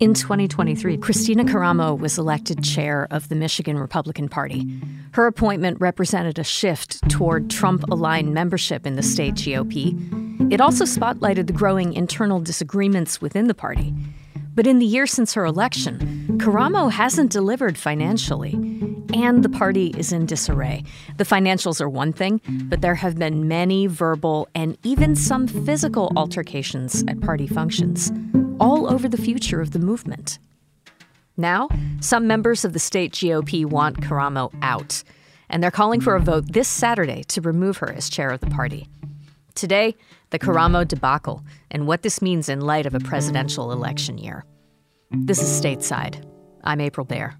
In 2023, Kristina Karamo was elected chair of the Michigan Republican Party. Her appointment represented a shift toward Trump aligned membership in the state GOP. It also spotlighted the growing internal disagreements within the party. But in the year since her election, Karamo hasn't delivered financially, and the party is in disarray. The financials are one thing, but there have been many verbal and even some physical altercations at party functions all over the future of the movement. Now, some members of the state GOP want Karamo out, and they're calling for a vote this Saturday to remove her as chair of the party. Today, the Karamo debacle and what this means in light of a presidential election year. This is Stateside. I'm April Baer.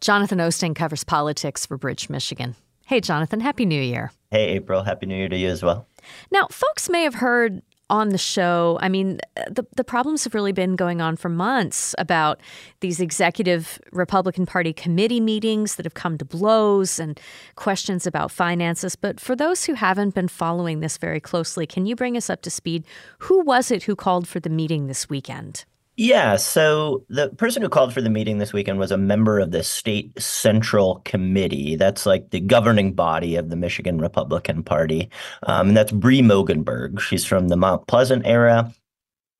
Jonathan Oosting covers politics for Bridge, Michigan. Hey, Jonathan, Happy New Year. Hey, April. Happy New Year to you as well. Now, folks may have heard on the show, I mean, the, the problems have really been going on for months about these executive Republican Party committee meetings that have come to blows and questions about finances. But for those who haven't been following this very closely, can you bring us up to speed? Who was it who called for the meeting this weekend? Yeah, so the person who called for the meeting this weekend was a member of the state central committee. That's like the governing body of the Michigan Republican Party. Um, and that's Bree Moeggenborg. She's from the Mount Pleasant era.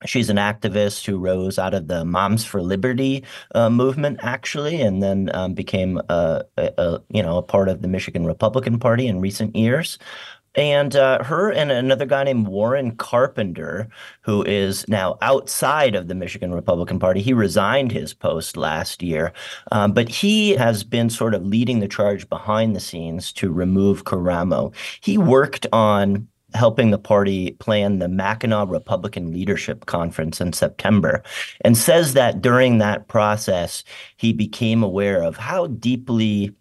She's an activist who rose out of the Moms for Liberty uh, movement, actually, and then um, became a, a, a, you know a part of the Michigan Republican Party in recent years. And uh, her and another guy named Warren Carpenter, who is now outside of the Michigan Republican Party, he resigned his post last year. Um, but he has been sort of leading the charge behind the scenes to remove Karamo. He worked on helping the party plan the Mackinac Republican Leadership Conference in September, and says that during that process, he became aware of how deeply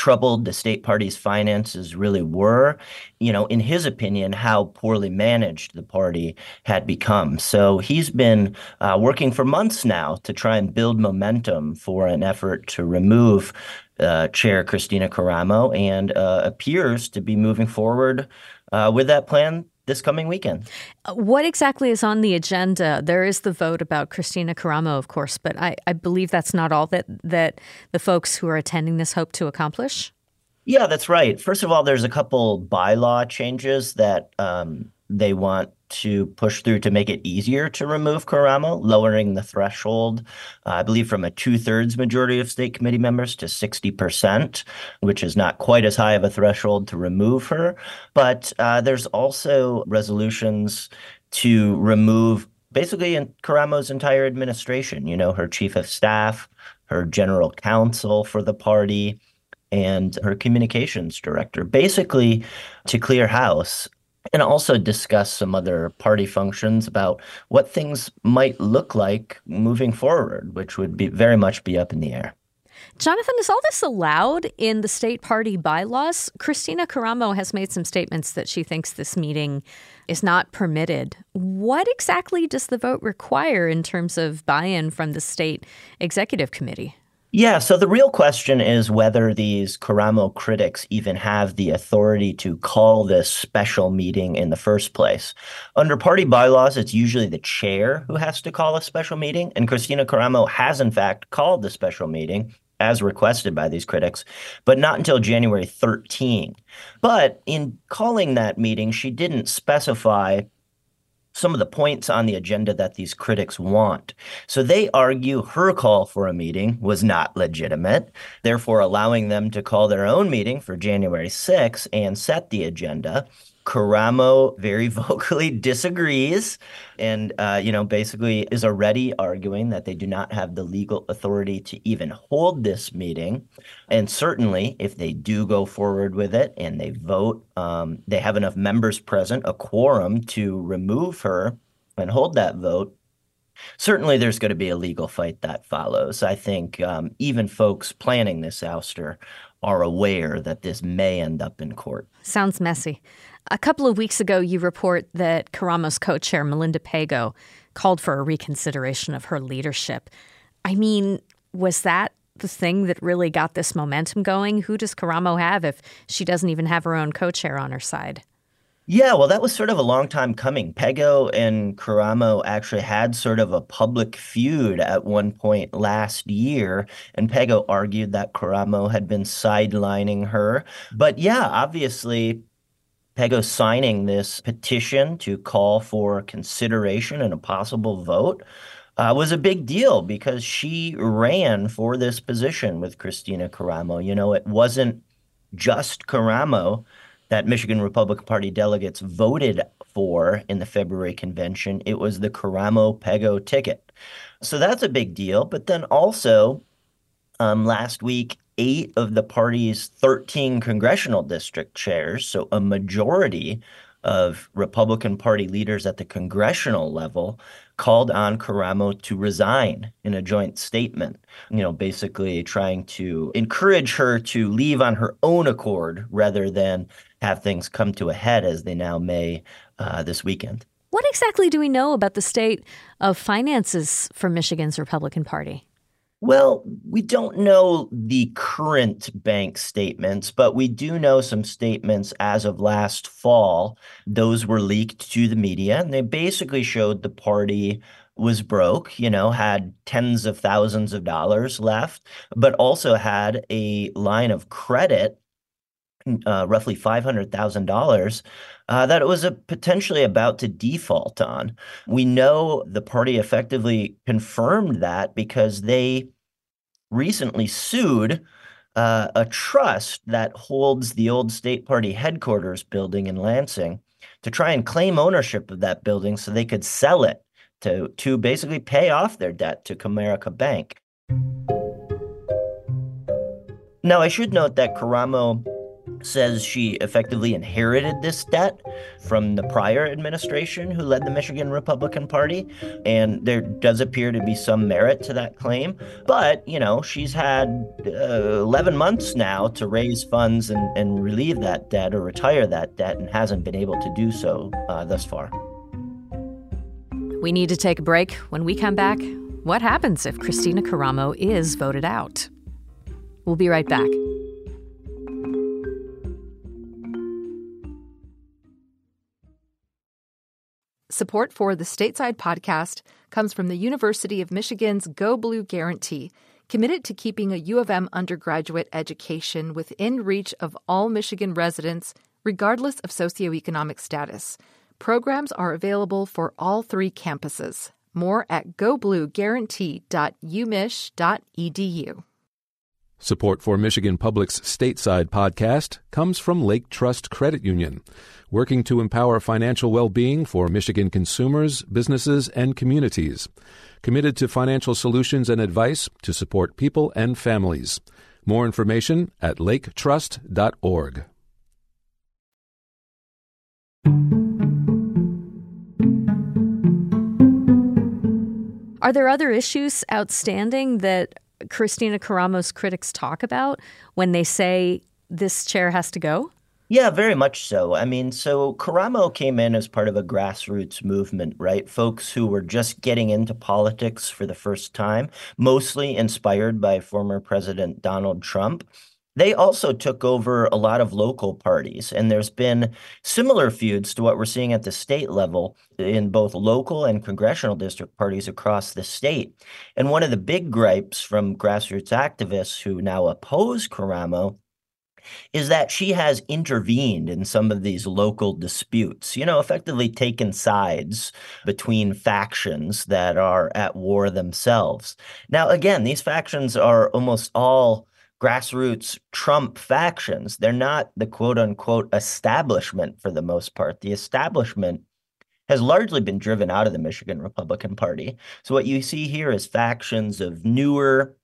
troubled the state party's finances really were, you know, in his opinion, how poorly managed the party had become. So he's been uh, working for months now to try and build momentum for an effort to remove uh, Chair Kristina Karamo and uh, appears to be moving forward uh, with that plan this coming weekend. What exactly is on the agenda? There is the vote about Kristina Karamo, of course, but I, I believe that's not all that that the folks who are attending this hope to accomplish. Yeah, that's right. First of all, there's a couple bylaw changes that um, they want to push through to make it easier to remove Karamo, lowering the threshold, uh, I believe, from a two thirds majority of state committee members to 60%, which is not quite as high of a threshold to remove her. But uh, there's also resolutions to remove basically in Karamo's entire administration, you know, her chief of staff, her general counsel for the party, and her communications director, basically to clear house and also discuss some other party functions about what things might look like moving forward, which would be very much be up in the air. Jonathan, is all this allowed in the state party bylaws? Kristina Karamo has made some statements that she thinks this meeting is not permitted. What exactly does the vote require in terms of buy in from the state executive committee? Yeah, so the real question is whether these Karamo critics even have the authority to call this special meeting in the first place. Under party bylaws, it's usually the chair who has to call a special meeting, and Kristina Karamo has in fact called the special meeting as requested by these critics, but not until January 13. But in calling that meeting, she didn't specify some of the points on the agenda that these critics want. So they argue her call for a meeting was not legitimate, therefore allowing them to call their own meeting for January 6 and set the agenda. Karamo very vocally disagrees and, uh, you know, basically is already arguing that they do not have the legal authority to even hold this meeting. And certainly, if they do go forward with it and they vote, um, they have enough members present, a quorum to remove her and hold that vote. Certainly, there's going to be a legal fight that follows. I think um, even folks planning this ouster are aware that this may end up in court. Sounds messy. A couple of weeks ago, you report that Karamo's co chair, Malinda Pego, called for a reconsideration of her leadership. I mean, was that the thing that really got this momentum going? Who does Karamo have if she doesn't even have her own co chair on her side? Yeah, well, that was sort of a long time coming. Pego and Karamo actually had sort of a public feud at one point last year, and Pego argued that Karamo had been sidelining her. But yeah, obviously, Pego signing this petition to call for consideration and a possible vote uh, was a big deal because she ran for this position with Kristina Karamo. You know, it wasn't just Karamo that Michigan Republican Party delegates voted for in the February convention. It was the Karamo Pego ticket. So that's a big deal. But then also, um, last week, eight of the party's 13 congressional district chairs, so a majority of Republican Party leaders at the congressional level, called on Karamo to resign in a joint statement, you know, basically trying to encourage her to leave on her own accord rather than have things come to a head as they now may uh, this weekend. What exactly do we know about the state of finances for Michigan's Republican Party? Well, we don't know the current bank statements, but we do know some statements as of last fall. Those were leaked to the media, and they basically showed the party was broke, you know, had tens of thousands of dollars left, but also had a line of credit uh, roughly $500,000 uh, that it was potentially about to default on. We know the party effectively confirmed that because they recently sued uh, a trust that holds the old state party headquarters building in Lansing to try and claim ownership of that building so they could sell it to, to basically pay off their debt to Comerica Bank. Now, I should note that Karamo says she effectively inherited this debt from the prior administration who led the Michigan Republican Party. And there does appear to be some merit to that claim. But, you know, she's had uh, 11 months now to raise funds and, and relieve that debt or retire that debt and hasn't been able to do so uh, thus far. We need to take a break. When we come back, what happens if Kristina Karamo is voted out? We'll be right back. Support for the Stateside podcast comes from the University of Michigan's Go Blue Guarantee, committed to keeping a U of M undergraduate education within reach of all Michigan residents, regardless of socioeconomic status. Programs are available for all three campuses. More at goblueguarantee.umich.edu. Support for Michigan Public's Stateside podcast comes from Lake Trust Credit Union working to empower financial well being for Michigan consumers, businesses, and communities. Committed to financial solutions and advice to support people and families. More information at laketrust.org. Are there other issues outstanding that Kristina Karamo's critics talk about when they say this chair has to go? Yeah, very much so. I mean, so Karamo came in as part of a grassroots movement, right? Folks who were just getting into politics for the first time, mostly inspired by former President Donald Trump. They also took over a lot of local parties, and there's been similar feuds to what we're seeing at the state level in both local and congressional district parties across the state. And one of the big gripes from grassroots activists who now oppose Karamo is that she has intervened in some of these local disputes, you know, effectively taken sides between factions that are at war themselves. Now, again, these factions are almost all grassroots Trump factions. They're not the quote unquote establishment for the most part. The establishment has largely been driven out of the Michigan Republican Party. So, what you see here is factions of newer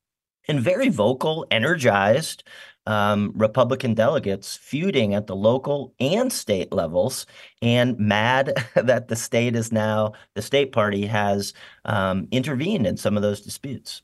and very vocal, energized um, Republican delegates feuding at the local and state levels and mad that the state is now, the state party has um, intervened in some of those disputes.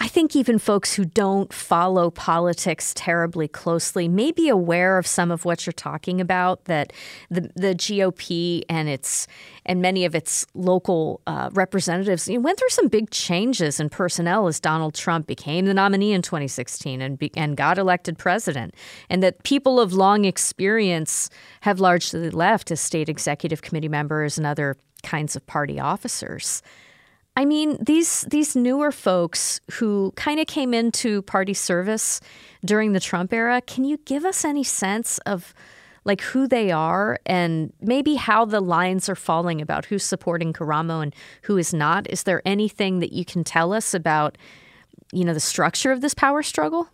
I think even folks who don't follow politics terribly closely may be aware of some of what you're talking about. That the the GOP and its and many of its local uh, representatives you know, went through some big changes in personnel as Donald Trump became the nominee in 2016 and be, and got elected president, and that people of long experience have largely left as state executive committee members and other kinds of party officers. I mean, these these newer folks who kind of came into party service during the Trump era, can you give us any sense of like who they are and maybe how the lines are falling about who's supporting Karamo and who is not? Is there anything that you can tell us about, you know, the structure of this power struggle?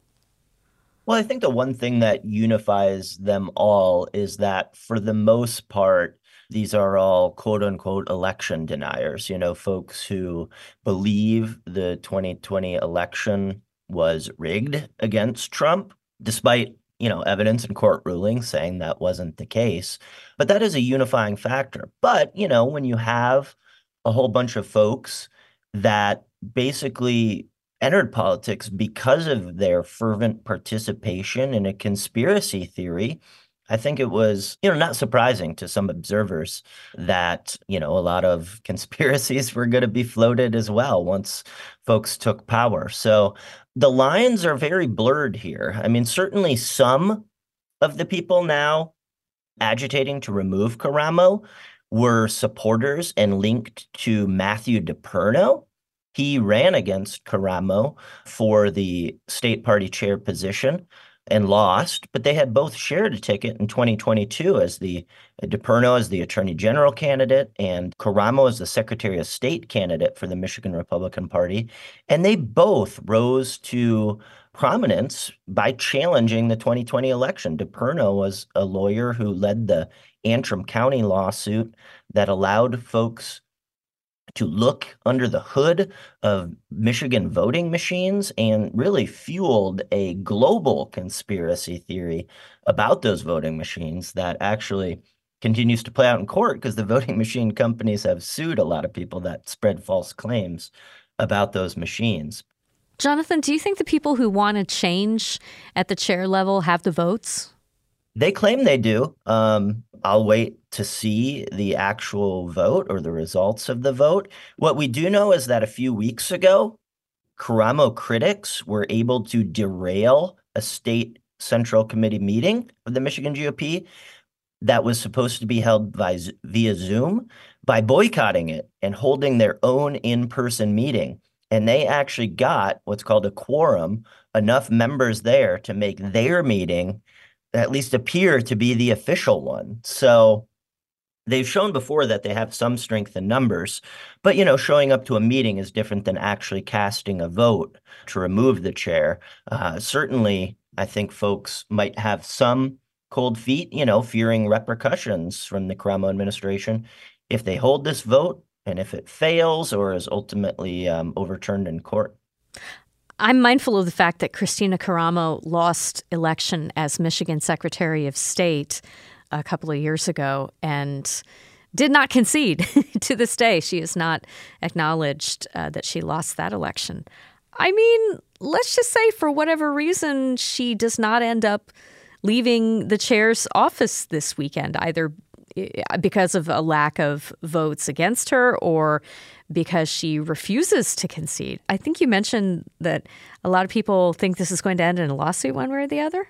Well, I think the one thing that unifies them all is that for the most part, these are all quote unquote election deniers, you know, folks who believe the 2020 election was rigged against Trump, despite you know evidence and court rulings saying that wasn't the case. But that is a unifying factor. But you know when you have a whole bunch of folks that basically entered politics because of their fervent participation in a conspiracy theory I think it was, you know, not surprising to some observers that, you know, a lot of conspiracies were going to be floated as well once folks took power. So the lines are very blurred here. I mean, certainly some of the people now agitating to remove Karamo were supporters and linked to Matthew DePerno. He ran against Karamo for the state party chair position and lost, but they had both shared a ticket in 2022 as the uh, DePerno as the Attorney General candidate and Karamo as the Secretary of State candidate for the Michigan Republican Party. And they both rose to prominence by challenging the 2020 election. DePerno was a lawyer who led the Antrim County lawsuit that allowed folks to look under the hood of Michigan voting machines and really fueled a global conspiracy theory about those voting machines that actually continues to play out in court because the voting machine companies have sued a lot of people that spread false claims about those machines. Jonathan, do you think the people who want to change at the chair level have the votes? They claim they do. Um, I'll wait to see the actual vote or the results of the vote. What we do know is that a few weeks ago, Karamo critics were able to derail a state central committee meeting of the Michigan GOP that was supposed to be held by, via Zoom by boycotting it and holding their own in person meeting. And they actually got what's called a quorum, enough members there to make their meeting at least appear to be the official one. So they've shown before that they have some strength in numbers, but you know, showing up to a meeting is different than actually casting a vote to remove the chair. Uh, certainly, I think folks might have some cold feet, you know, fearing repercussions from the Karamo administration if they hold this vote and if it fails or is ultimately um, overturned in court. I'm mindful of the fact that Kristina Karamo lost election as Michigan Secretary of State a couple of years ago and did not concede to this day. She has not acknowledged uh, that she lost that election. I mean, let's just say for whatever reason, she does not end up leaving the chair's office this weekend, either because of a lack of votes against her or because she refuses to concede. I think you mentioned that a lot of people think this is going to end in a lawsuit one way or the other.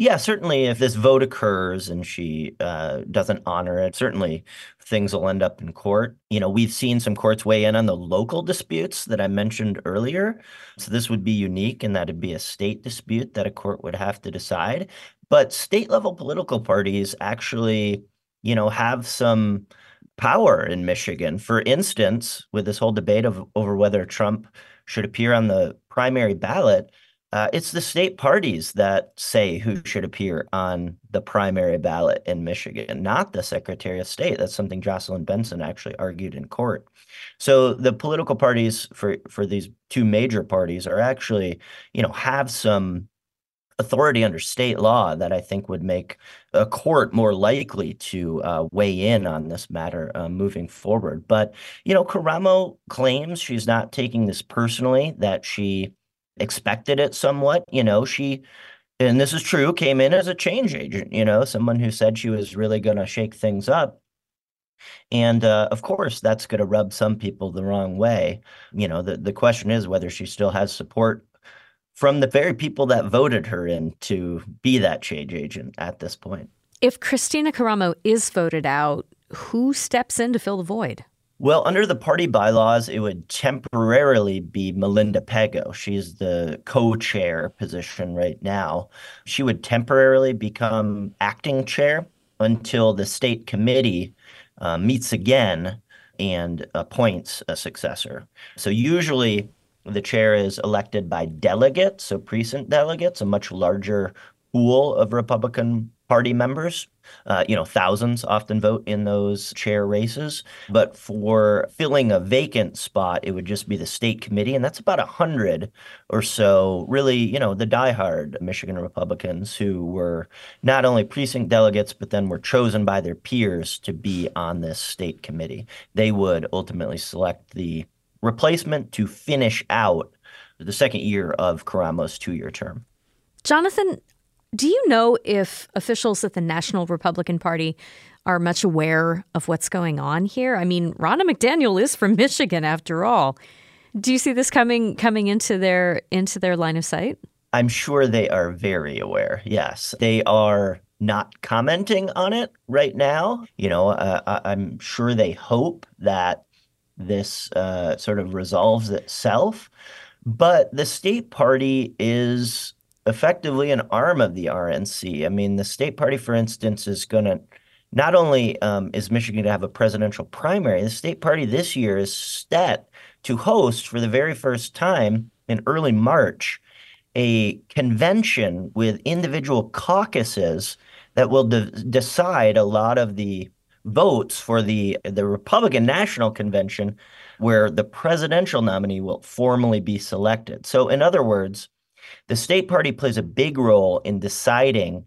Yeah, certainly if this vote occurs and she uh, doesn't honor it, certainly things will end up in court. You know, we've seen some courts weigh in on the local disputes that I mentioned earlier. So this would be unique in that it'd be a state dispute that a court would have to decide. But state level political parties actually you know, have some power in Michigan. For instance, with this whole debate of over whether Trump should appear on the primary ballot, uh, it's the state parties that say who should appear on the primary ballot in Michigan, not the Secretary of State. That's something Jocelyn Benson actually argued in court. So the political parties for for these two major parties are actually, you know, have some authority under state law that I think would make a court more likely to uh, weigh in on this matter uh, moving forward. But, you know, Karamo claims she's not taking this personally, that she expected it somewhat. You know, she, and this is true, came in as a change agent, you know, someone who said she was really going to shake things up. And uh, of course, that's going to rub some people the wrong way. You know, the, the question is whether she still has support from the very people that voted her in to be that change agent at this point. If Kristina Karamo is voted out, who steps in to fill the void? Well, under the party bylaws, it would temporarily be Malinda Pego. She's the co chair position right now. She would temporarily become acting chair until the state committee uh, meets again and appoints a successor. So, usually, the chair is elected by delegates, so precinct delegates, a much larger pool of Republican Party members. Uh, you know, thousands often vote in those chair races. But for filling a vacant spot, it would just be the state committee, and that's about a hundred or so. Really, you know, the diehard Michigan Republicans who were not only precinct delegates, but then were chosen by their peers to be on this state committee. They would ultimately select the replacement to finish out the second year of Karamo's two year term. Jonathan, do you know if officials at the National Republican Party are much aware of what's going on here? I mean, Ronna McDaniel is from Michigan after all. Do you see this coming coming into their into their line of sight? I'm sure they are very aware. Yes, they are not commenting on it right now. You know, uh, I'm sure they hope that this uh, sort of resolves itself. But the state party is effectively an arm of the RNC. I mean, the state party, for instance, is going to not only um, is Michigan going to have a presidential primary, the state party this year is set to host for the very first time in early March a convention with individual caucuses that will de- decide a lot of the votes for the the Republican National Convention where the presidential nominee will formally be selected. So in other words, the state party plays a big role in deciding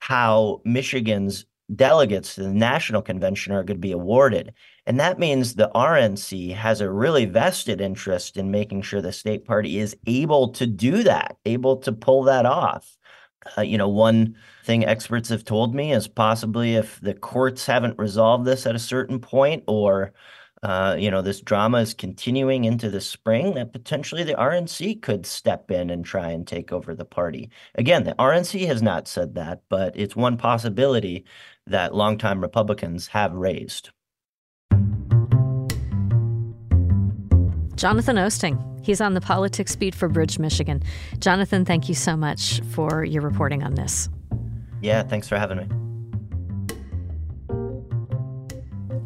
how Michigan's delegates to the national convention are going to be awarded. And that means the RNC has a really vested interest in making sure the state party is able to do that, able to pull that off. Uh, you know, one thing experts have told me is possibly if the courts haven't resolved this at a certain point or uh, you know, this drama is continuing into the spring, that potentially the RNC could step in and try and take over the party. Again, the RNC has not said that, but it's one possibility that longtime Republicans have raised. Jonathan Oosting. He's on the politics beat for Bridge, Michigan. Jonathan, thank you so much for your reporting on this. Yeah, thanks for having me.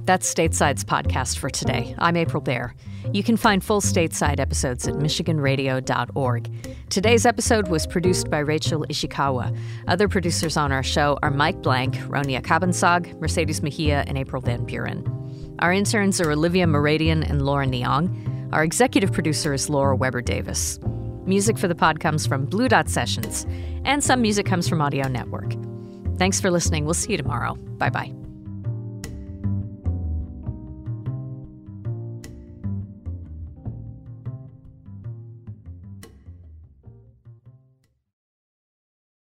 That's Stateside's podcast for today. I'm April Baer. You can find full Stateside episodes at MichiganRadio.org. Today's episode was produced by Rachel Ishikawa. Other producers on our show are Mike Blank, Ronia Cabansag, Mercedes Mejia, and April Van Buren. Our interns are Olivia Moradian and Lauren Neong. Our executive producer is Laura Weber Davis. Music for the pod comes from Blue Dot Sessions, and some music comes from Audio Network. Thanks for listening. We'll see you tomorrow. Bye bye.